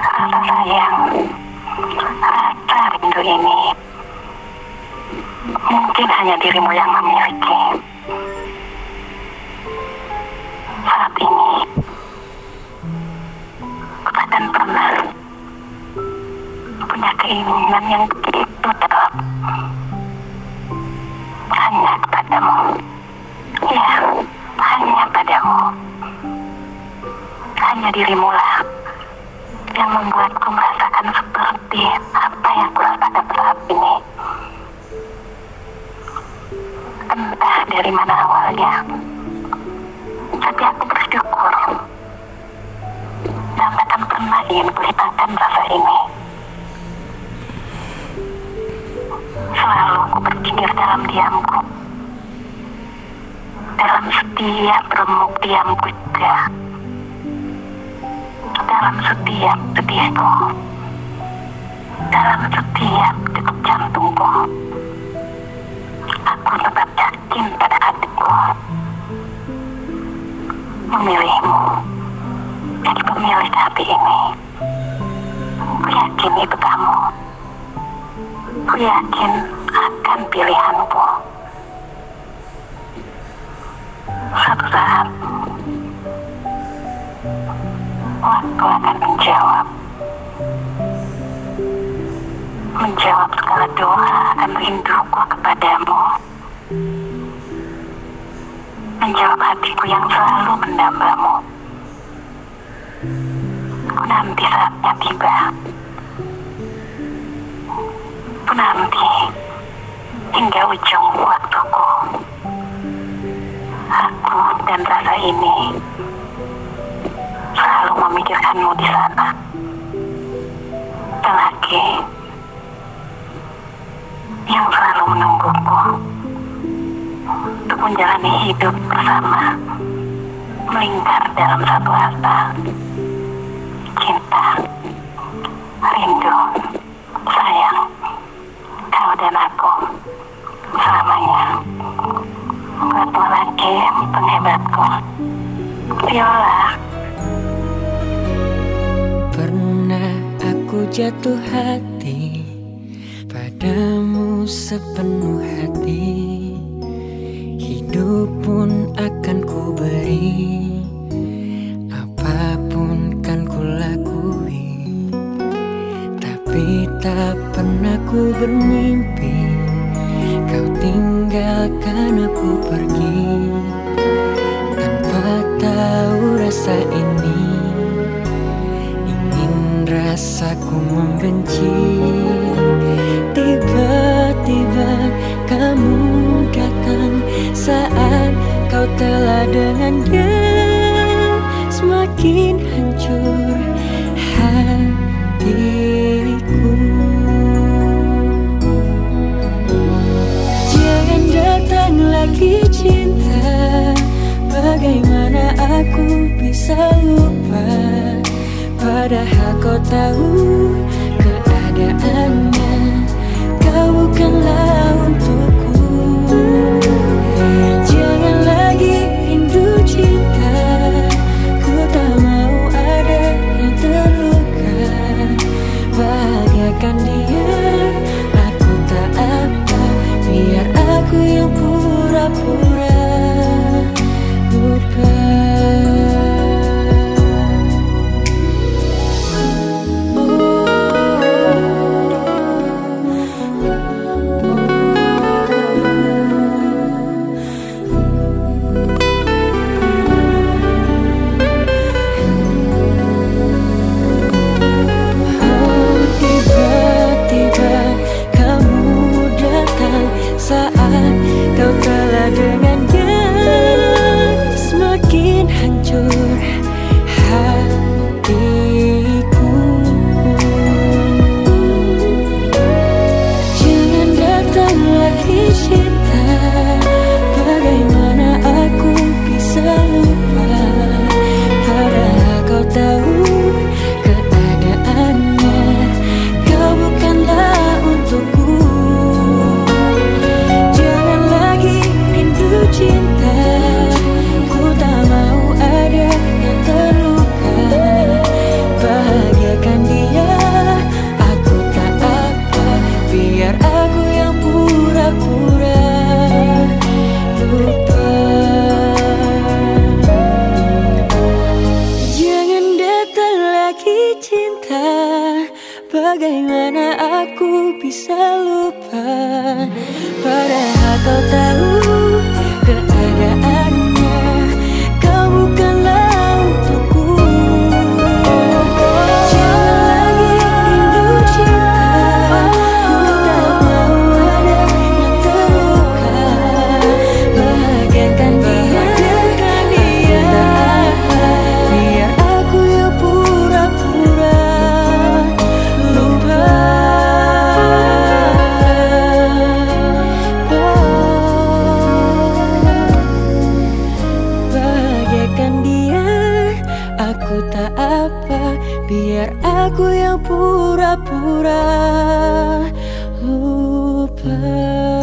Sayang, rasa rindu ini mungkin hanya dirimu yang memiliki. Saat ini, akan pernah punya keinginan yang begitu dalam hanya kepadamu. Ya, hanya padamu. Hanya dirimu lah yang membuatku merasakan seperti apa yang kurasakan saat ini. Entah dari mana awalnya, tapi aku bersyukur dan akan pernah ingin kulitakan rasa ini. Selalu ku berpikir dalam diamku, dalam setiap remuk diamku juga, dalam setiap sedihku, dalam setiap detak jantungku. Aku tetap yakin pada hatiku memilihmu jadi pemilik hati ini. Ku yakin itu kamu. Ku yakin akan pilihanku. Suatu saat, Menjawab hatiku yang selalu mendambamu. Ku nanti saatnya tiba. Ku nanti hingga ujung waktuku. Aku dan rasa ini selalu memikirkanmu di sana. Lagi yang selalu menungguku menjalani hidup bersama melingkar dalam satu harta cinta rindu sayang kau dan aku selamanya. Buatmu lagi penghebatku Viola. Pernah aku jatuh hati Padamu sepenuh hati Hidup pun akan ku beri Apa pun kan ku lakui Tapi tak pernah ku bermimpi. Kau tinggalkan aku pergi. Tanpa tahu rasa ini. Ingin rasaku membenci telah dengan dia Semakin hancur hatiku. Jangan datang lagi cinta Bagaimana aku bisa lupa? Padahal kau tahu keadaannya Kau bukanlah pareja total. aku tak apa Biar aku yang pura-pura lupa.